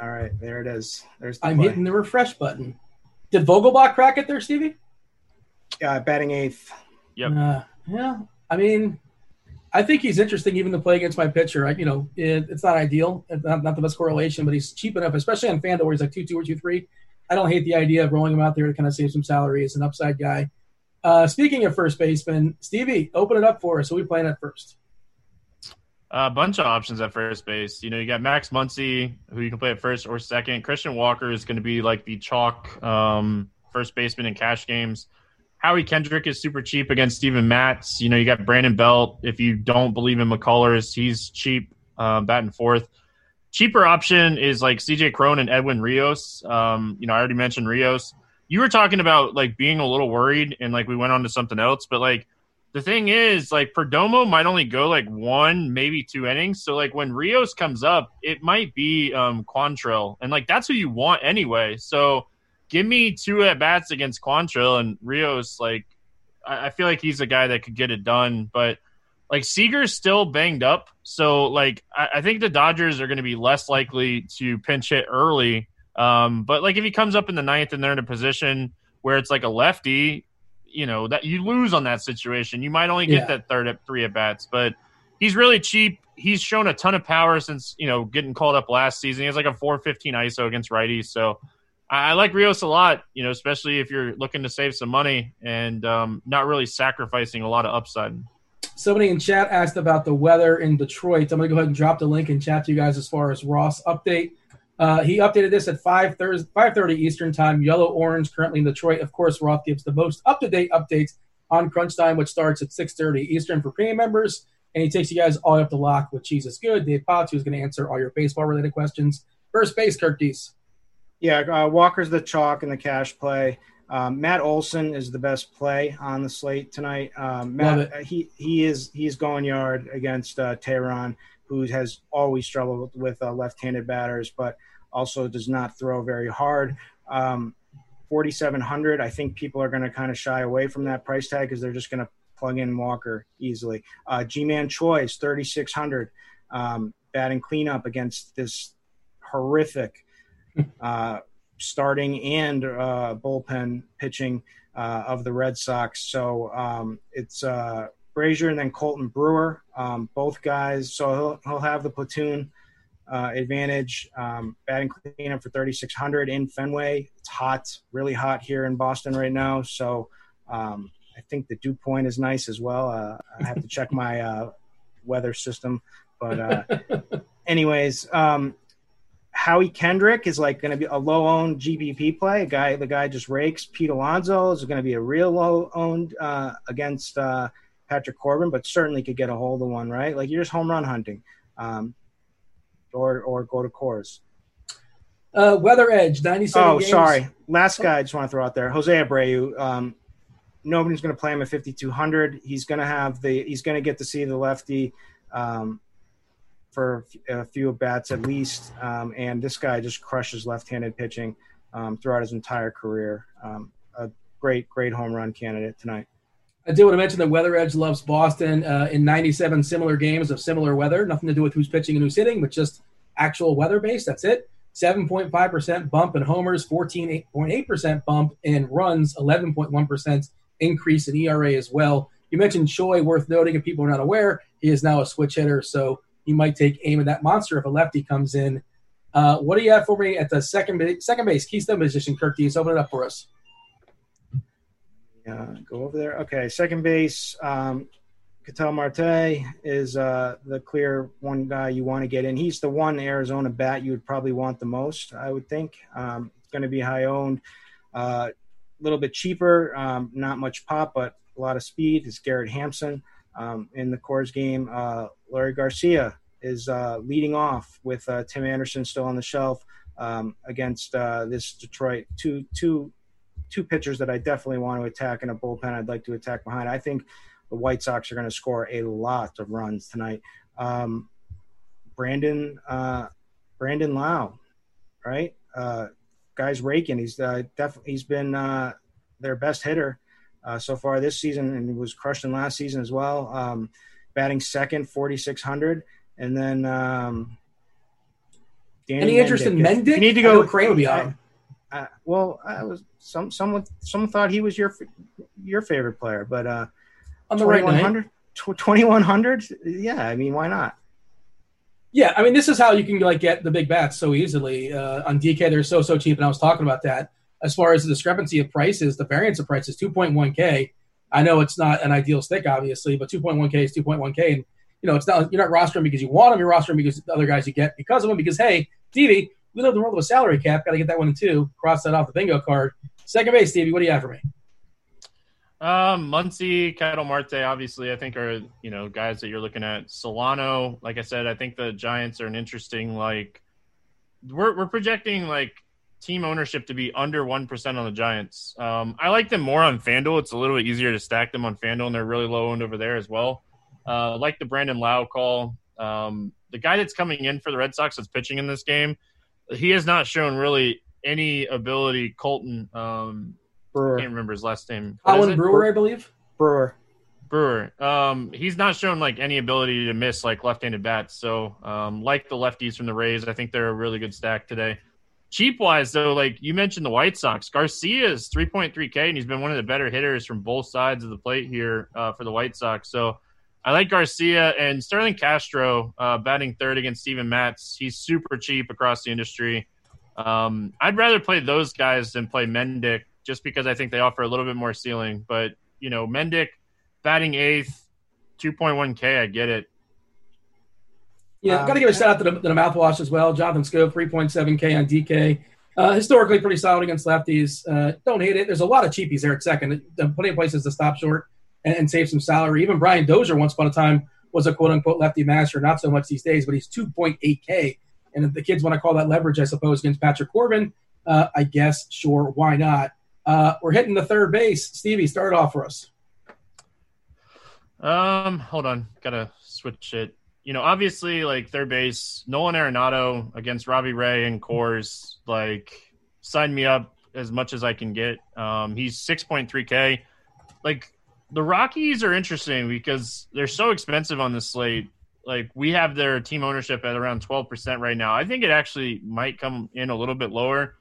All right, there it is. There's the I'm play. hitting the refresh button. Did Vogelbach crack it there, Stevie? Yeah, batting eighth. Yep. Uh, yeah, I mean, I think he's interesting even to play against my pitcher. I, you know, it, it's not ideal, it's not, not, the best correlation, but he's cheap enough, especially on FanDuel where he's like two two or two three. I don't hate the idea of rolling him out there to kind of save some salary as an upside guy. Uh, speaking of first baseman, Stevie, open it up for us. Who we playing at first? A bunch of options at first base. You know, you got Max Muncy, who you can play at first or second. Christian Walker is going to be like the chalk um, first baseman in cash games. Howie Kendrick is super cheap against Steven Matz. You know, you got Brandon Belt. If you don't believe in McCullers, he's cheap, uh, batting fourth. Cheaper option is like CJ Cron and Edwin Rios. Um, you know, I already mentioned Rios. You were talking about like being a little worried, and like we went on to something else, but like the thing is, like Perdomo might only go like one, maybe two innings. So like when Rios comes up, it might be um Quantrill, and like that's who you want anyway. So give me two at bats against Quantrill and Rios. Like I, I feel like he's a guy that could get it done, but like Seager's still banged up. So like I, I think the Dodgers are going to be less likely to pinch hit early. Um, but like if he comes up in the ninth and they're in a position where it's like a lefty, you know that you lose on that situation. You might only get yeah. that third at three at bats, but he's really cheap. He's shown a ton of power since you know getting called up last season. He has like a 415 ISO against righties, so I, I like Rios a lot. You know, especially if you're looking to save some money and um, not really sacrificing a lot of upside. Somebody in chat asked about the weather in Detroit. I'm going to go ahead and drop the link in chat to you guys as far as Roth update. Uh, he updated this at 5 5.30 Eastern Time, yellow orange, currently in Detroit. Of course, Roth gives the most up-to-date updates on Crunch Time, which starts at 6.30 Eastern for premium members. And he takes you guys all up the lock with Cheese is Good. Dave Potts, who's going to answer all your baseball-related questions. First base, Kirk Dees. Yeah, uh, Walker's the chalk in the cash play. Um, Matt Olson is the best play on the slate tonight. Um, Matt, uh, he he is he's going yard against uh, Teheran who has always struggled with uh, left-handed batters, but also does not throw very hard. Um, 4,700. I think people are going to kind of shy away from that price tag because they're just going to plug in Walker easily. Uh, Ji-Man Choi's 3,600. Um, batting cleanup against this horrific uh, starting and uh, bullpen pitching uh, of the Red Sox. So um, it's uh, Brasier and then Colten Brewer, um, both guys. So he'll, he'll have the platoon uh, advantage. Um, batting cleanup for 3,600 in Fenway. It's hot, really hot here in Boston right now. So um, I think the dew point is nice as well. Uh, I have to check my uh, weather system. But, uh, anyways, um, Howie Kendrick is like going to be a low owned GPP play. A guy, the guy just rakes. Pete Alonso is going to be a real low owned uh, against uh, Patrick Corbin, but certainly could get a hold of one, right? Like you're just home run hunting, um, or or go to Coors. Uh, Weather Edge, 97 Oh, games. sorry. Last guy I just want to throw out there, Jose Abreu. Um, nobody's going to play him at 5200. He's going to have the. He's going to get to see the lefty um, for a few bats at least. Um, and this guy just crushes left-handed pitching um, throughout his entire career. Um, a great, great home run candidate tonight. I did want to mention that Weather Edge loves Boston uh, in 97 similar games of similar weather. Nothing to do with who's pitching and who's hitting, but just actual weather base. That's it. 7.5% bump in homers, 14.8% bump in runs, 11.1% increase in ERA as well. You mentioned Choi, worth noting if people are not aware, he is now a switch hitter, so he might take aim at that monster if a lefty comes in. Uh, what do you have for me at the second base, second base keystone position, Kirk Dees? Open it up for us. Uh, go over there. Okay, second base. Um, Ketel Marte is uh, the clear one guy you want to get in. He's the one Arizona bat you would probably want the most, I would think. Um, going to be high owned, a uh, little bit cheaper, um, not much pop, but a lot of speed. It's Garrett Hampson um, in the Coors game. Uh, Leury Garcia is uh, leading off with uh, Tim Anderson still on the shelf um, against uh, this Detroit two two two pitchers that I definitely want to attack in a bullpen. I'd like to attack behind. I think the White Sox are going to score a lot of runs tonight. Um, Brandon uh, Brandon Lowe, right? Uh, guy's raking. He's definitely he's been their best hitter uh, so far this season, and he was crushing last season as well. Um, batting second, forty six hundred, and then. Um, Danny Any interest in Mendick. Mendick? You need to go. Crane would be on. Uh, well, I was some someone someone thought he was your your favorite player, but uh, on the right twenty one hundred. 2100 yeah i mean why not Yeah, I mean, this is how you can like get the big bats so easily uh, on DK. They're so so cheap, and I was talking about that. As far as the discrepancy of prices, the variance of prices, 2.1k. I know it's not an ideal stick, obviously, but 2.1k is 2.1k, and you know it's not you're not rostering because you want them. You're rostering because the other guys you get because of them. Because hey, Stevie, we live in the world of a salary cap. Got to get that one in two. Cross that off the bingo card. Second base, Stevie. What do you have for me? Um, Muncy, Ketel Marte, obviously, I think are you know guys that you're looking at. Solano, like I said, I think the Giants are an interesting like. We're we're projecting like team ownership to be under one percent on the Giants. Um, I like them more on Fanduel. It's a little bit easier to stack them on Fanduel, and they're really low owned over there as well. Uh, like the Brandon Lowe call. Um, the guy that's coming in for the Red Sox that's pitching in this game, he has not shown really any ability. Colton, um, I can't remember his last name. Colin it? Brewer, I believe. brewer Brewer. Um, he's not shown like any ability to miss like left-handed bats. So, um, like the lefties from the Rays, I think they're a really good stack today. Cheap wise, though, like you mentioned, the White Sox, Garcia is 3.3K, and he's been one of the better hitters from both sides of the plate here uh, for the White Sox. So, I like Garcia and Starlin Castro uh, batting third against Steven Matz. He's super cheap across the industry. Um, I'd rather play those guys than play Mendick just because I think they offer a little bit more ceiling. But you know, Mendick batting eighth, two point one K. I get it. Yeah, Um, got to give a shout out to the, to the mouthwash as well. Jonathan Schoop, 3.7K on DK. Uh, historically, pretty solid against lefties. Uh, don't hate it. There's a lot of cheapies there at second. There Plenty of places to stop short and, and save some salary. Even Brian Dozier, once upon a time, was a quote unquote lefty master. Not so much these days, but he's 2.8K. And if the kids want to call that leverage, I suppose, against Patrick Corbin, uh, I guess, sure, why not? Uh, we're hitting the third base. Stevie, start off for us. Um, hold on, gotta switch it. You know, obviously, like third base, Nolan Arenado against Robbie Ray and Coors, like sign me up as much as I can get. Um, he's six point three k. Like the Rockies are interesting because they're so expensive on the slate. Like we have their team ownership at around twelve percent right now. I think it actually might come in a little bit lower.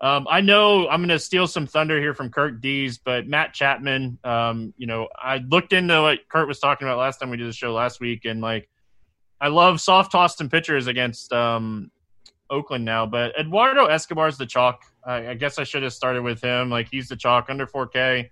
Um, I know I'm going to steal some thunder here from Kirk Dees, but Matt Chapman, um, you know, I looked into what Kirk was talking about last time we did the show last week, and like, I love soft tossed and pitchers against um, Oakland now, but Eduardo Escobar's the chalk. I, I guess I should have started with him. Like, he's the chalk under 4K,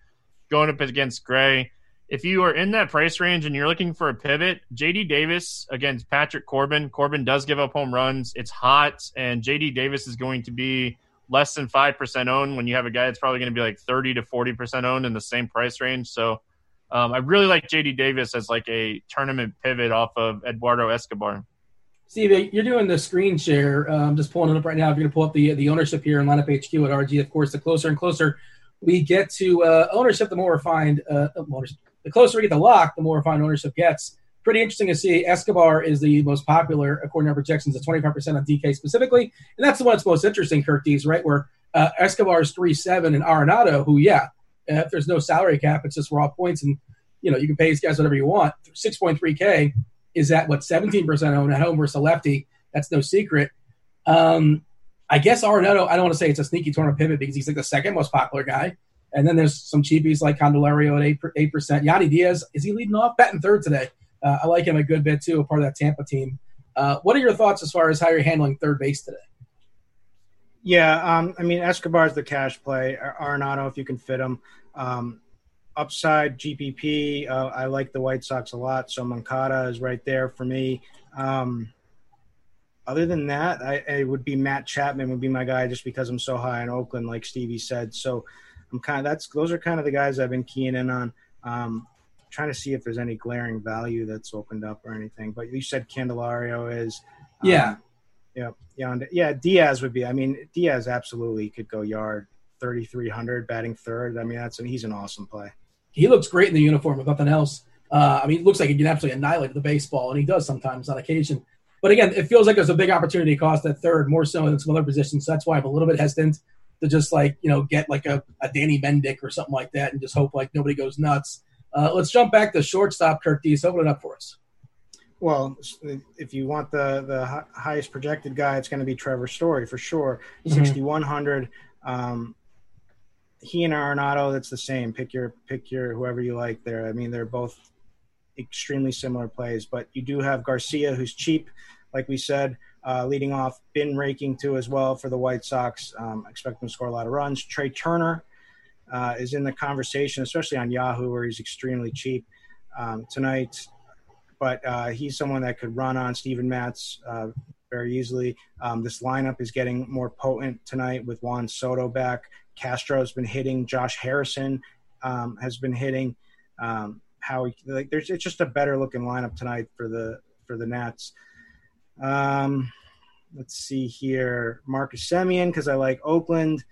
going up against Gray. If you are in that price range and you're looking for a pivot, JD Davis against Patrick Corbin. Corbin does give up home runs. It's hot, and JD Davis is going to be less than 5% owned when you have a guy that's probably going to be like 30 to 40% owned in the same price range. So Um, I really like JD Davis as like a tournament pivot off of Eduardo Escobar. Steve, you're doing the screen share. Uh, I'm just pulling it up right now. If you're going to pull up the the ownership here in lineup HQ at RG, of course, the closer and closer we get to uh, ownership, the more refined uh, the closer we get to lock, the more refined ownership gets. Pretty interesting to see. Escobar is the most popular according to our projections at 25% on DK specifically, and that's the one that's most interesting. Curtis, right? Where uh, Escobar is three seven, and Arenado, who yeah, if there's no salary cap, it's just raw points, and you know you can pay these guys whatever you want. 6.3k is at what 17% owned at home versus a lefty. That's no secret. Um, I guess Arenado, I don't want to say it's a sneaky tournament pivot because he's like the second most popular guy. And then there's some cheapies like Candelario at eight percent. Yandy Diaz is he leading off? Batting third today. Uh, I like him a good bit too, a part of that Tampa team. Uh, what are your thoughts as far as how you're handling third base today? Yeah, um, I mean Escobar's the cash play. Arenado, if you can fit him. Um, upside GPP, uh, I like the White Sox a lot, so Moncada is right there for me. Um, other than that, I, it would be Matt Chapman would be my guy just because I'm so high in Oakland, like Stevie said. So I'm kind of that's those are kind of the guys I've been keying in on. Um, trying to see if there's any glaring value that's opened up or anything. But you said Candelario is, um, yeah, yeah, yeah, yeah. Diaz would be. I mean, Diaz absolutely could go yard 3,300, batting third. I mean, that's he's an awesome play. He looks great in the uniform, if nothing else. Uh, I mean, it looks like he can absolutely annihilate the baseball, and he does sometimes on occasion. But again, it feels like there's a big opportunity cost at third, more so than some other positions. So that's why I'm a little bit hesitant to just like you know get like a, a Danny Mendick or something like that and just hope like nobody goes nuts. Uh, let's jump back to shortstop. Kirk open it up for us. Well, if you want the the highest projected guy, it's going to be Trevor Story for sure. Mm-hmm. 6100. Um, he and Arenado, that's the same. Pick your pick your whoever you like there. I mean, they're both extremely similar plays. But you do have Garcia, who's cheap, like we said, uh, leading off, been raking too as well for the White Sox. Um, expect him to score a lot of runs. Trea Turner uh, is in the conversation, especially on Yahoo, where he's extremely cheap um, tonight. But uh, he's someone that could run on Steven Matz uh, very easily. Um, this lineup is getting more potent tonight with Juan Soto back. Castro has been hitting. Josh Harrison um, has been hitting. Um, like there's it's just a better looking lineup tonight for the for the Nats. Um, let's see here, Marcus Semien because I like Oakland,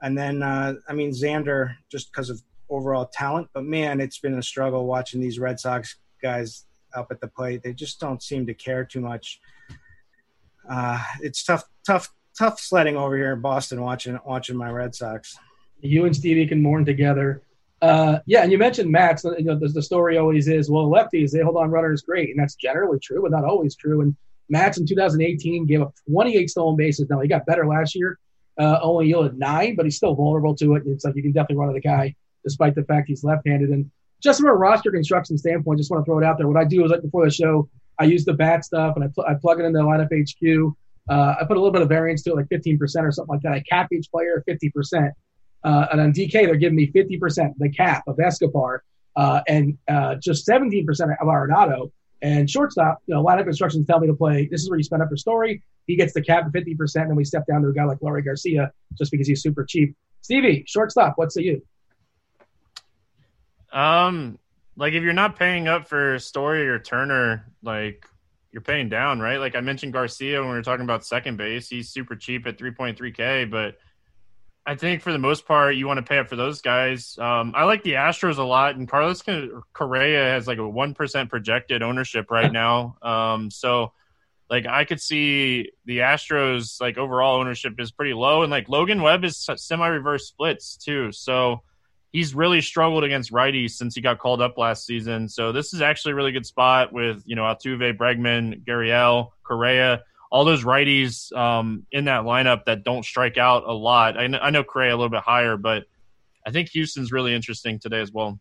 and then uh, I mean Xander just because of overall talent. But man, it's been a struggle watching these Red Sox guys up at the plate. They just don't seem to care too much. Uh, it's tough, tough, tough sledding over here in Boston watching watching my Red Sox. You and Stevie can mourn together. Uh, yeah, and you mentioned Matz. You know, the, the, story always is, well, lefties they hold on runners great, and that's generally true, but not always true. And Matz in 2018 gave up 28 stolen bases. Now he got better last year, uh, only yielded nine, but he's still vulnerable to it. It's like you can definitely run at the guy despite the fact he's left-handed. And just from a roster construction standpoint, just want to throw it out there. What I do is like before the show, I use the bat stuff and I, pl- I plug it into lineup HQ. Uh, I put a little bit of variance to it, like 15% or something like that. I cap each player 50%. Uh, and on DK, they're giving me 50% the cap of Escobar uh, and uh, just 17% of Arenado. And shortstop, you know, of instructions tell me to play. This is where you spend up your story. He gets the cap of 50%, and we step down to a guy like Leury Garcia just because he's super cheap. Stevie, shortstop, what's the you? Um, like if you're not paying up for Story or Turner, like you're paying down, right? Like I mentioned Garcia when we were talking about second base, he's super cheap at 3.3k, but I think for the most part, you want to pay up for those guys. Um, I like the Astros a lot, and Carlos Correa has like a one percent projected ownership right now. Um, so, like, I could see the Astros like overall ownership is pretty low, and like Logan Webb is semi-reverse splits too. So he's really struggled against righties since he got called up last season. So this is actually a really good spot with you know Altuve, Bregman, Gurriel, Correa all those righties um, in that lineup that don't strike out a lot. I know, I know Correa a little bit higher, but I think Houston's really interesting today as well.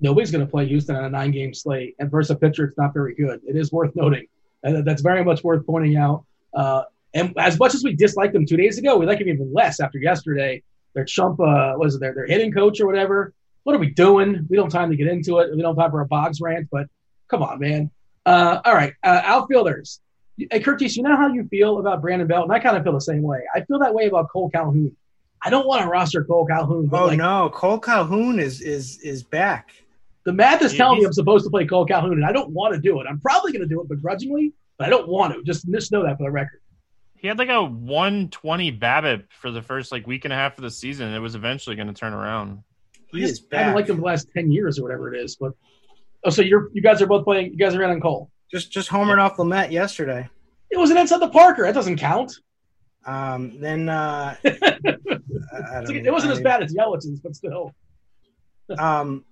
Nobody's going to play Houston on a nine game slate, and versus a pitcher, it's not very good. It is worth noting. And that's very much worth pointing out. Uh, and as much as we disliked them two days ago, we like them even less after yesterday. Their chump, uh, was it their, their hitting coach or whatever? What are we doing? We don't have time to get into it. We don't have time for a Boggs rant, but come on, man. Uh, all right, uh, outfielders. Hey, Curtis, you know how you feel about Brandon Belt, and I kind of feel the same way. I feel that way about Cole Calhoun. I don't want to roster Cole Calhoun. oh like, no, Cole Calhoun is is is back. The math is telling me I'm supposed to play Cole Calhoun, and I don't want to do it. I'm probably going to do it begrudgingly, but I don't want to. Just just know that for the record. He had like a 120 BABIP for the first like week and a half of the season. It was eventually going to turn around. He is I haven't liked him the last 10 years or whatever it is. But oh, so you're you guys are both playing. You guys are in on Cole. Just just homering off Lamet yesterday. It was an inside the Parker. That doesn't count. Um, then uh, like, it wasn't I, as bad as Yellichin's, but still. um,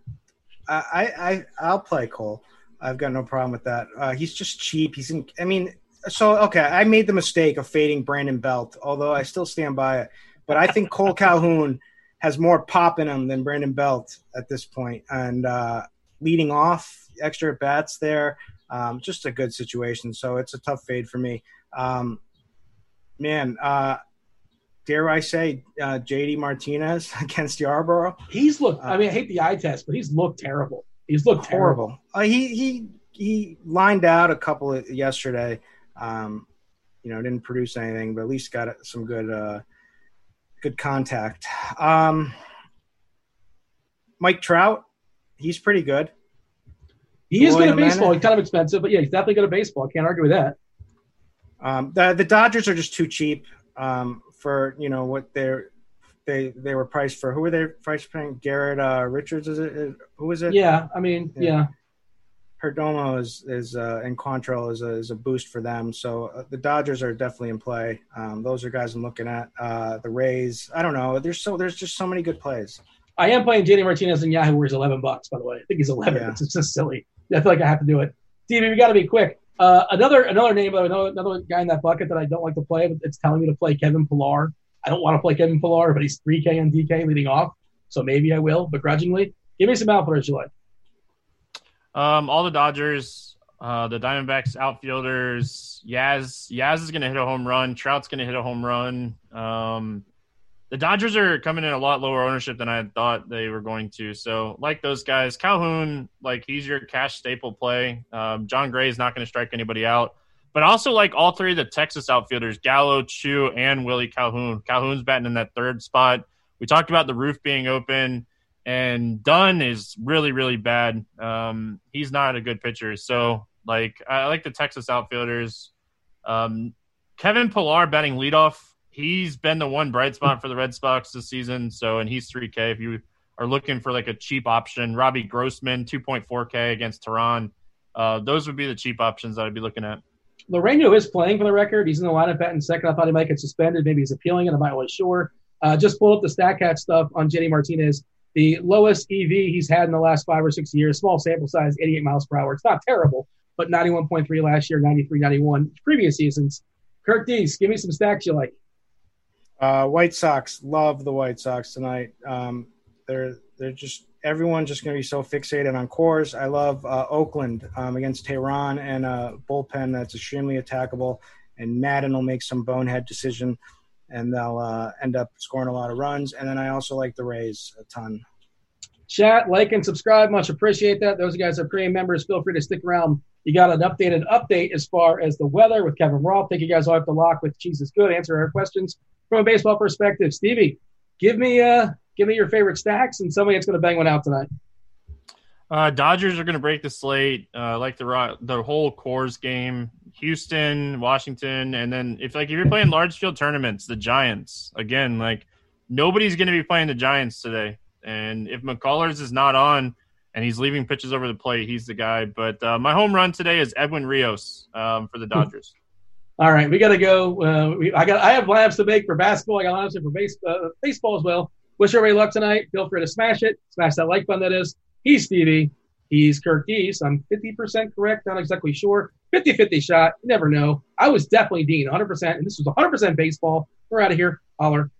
I, I I'll play Cole. I've got no problem with that. Uh, he's just cheap. He's in. I mean, so okay. I made the mistake of fading Brandon Belt, although I still stand by it. But I think Cole Calhoun has more pop in him than Brandon Belt at this point, and uh, leading off extra bats there, um, just a good situation. So it's a tough fade for me. Um, man, uh, dare I say, uh, JD Martinez against Yarbrough. He's looked. I mean, I hate the eye test, but he's looked terrible. He's looked horrible. Uh, he he he lined out a couple of yesterday. Um, you know, didn't produce anything, but at least got some good uh, good contact. Um, Mike Trout, he's pretty good. He is good at baseball. He's kind of expensive, but yeah, he's definitely good at baseball. I can't argue with that. Um, the the Dodgers are just too cheap um, for you know what they're they they were priced for. Who were they priced paying? Garrett uh, Richards is it? Who is it? Yeah, I mean, yeah. yeah. Perdomo is is uh, and Quantrill is a, is a boost for them. So uh, the Dodgers are definitely in play. Um, those are guys I'm looking at. Uh, the Rays, I don't know. There's so there's just so many good plays. I am playing JD Martinez in Yahoo, where he's 11 bucks. By the way, I think he's 11. Yeah. It's just silly. I feel like I have to do it. Stevie, we got to be quick. Uh, another another name, another, another guy in that bucket that I don't like to play, but it's telling me to play Kevin Pillar. I don't want to play Kevin Pillar, but he's 3K and DK leading off, so maybe I will begrudgingly. Give me some outfielders you like. Um, all the Dodgers, uh, the Diamondbacks outfielders. Yaz Yaz is going to hit a home run. Trout's going to hit a home run. Um, the Dodgers are coming in a lot lower ownership than I thought they were going to. So, like those guys, Calhoun, like he's your cash staple play. Um, Jon Gray is not going to strike anybody out. But also, like all three of the Texas outfielders, Gallo, Choo, and Willie Calhoun. Calhoun's batting in that third spot. We talked about the roof being open, and Dunn is really, really bad. Um, he's not a good pitcher. So, like, I like the Texas outfielders. Um, Kevin Pillar batting leadoff he's been the one bright spot for the Red Sox this season. So, and he's 3K. If you are looking for like a cheap option, Robbie Grossman 2.4K against Teheran. Uh, those would be the cheap options that I'd be looking at. Laureano is playing for the record. He's in the lineup in second. I thought he might get suspended. Maybe he's appealing it. I'm not really sure. Uh, just pull up the StatCast stuff on JD Martinez. The lowest EV he's had in the last five or six years, small sample size, 88 miles per hour. It's not terrible, but 91.3 last year, 93, 91 previous seasons. Kirk Dees, give me some stacks you like. Uh, White Sox love the White Sox tonight. Um, they're they're just everyone just going to be so fixated on Coors. I love uh, Oakland um, against Teheran and a bullpen that's extremely attackable. And Maddon will make some bonehead decision, and they'll uh, end up scoring a lot of runs. And then I also like the Rays a ton. Chat, like, and subscribe. Much appreciate that. Those guys are premium members. Feel free to stick around. You got an updated update as far as the weather with Kevin Roth. Thank you guys all have to lock with Jesus Good. Answer our questions from a baseball perspective. Stevie, give me uh give me your favorite stacks and somebody that's going to bang one out tonight. Uh, Dodgers are going to break the slate, uh, like the the whole Coors game. Houston, Washington, and then if like if you're playing large field tournaments, the Giants again. Like nobody's going to be playing the Giants today, and if McCullers is not on and he's leaving pitches over the plate, he's the guy. But uh, my home run today is Edwin Rios um, for the hmm. Dodgers. All right, we got to go. Uh, we, I got. I have labs to make for basketball. I got labs for base, uh, baseball as well. Wish everybody luck tonight. Feel free to smash it. Smash that like button. That is. He's Stevie. He's Kirk Geese. I'm 50% correct. Not exactly sure. 50-50 shot. You never know. I was definitely Dean, 100%. And this was 100% baseball. We're out of here. Holler.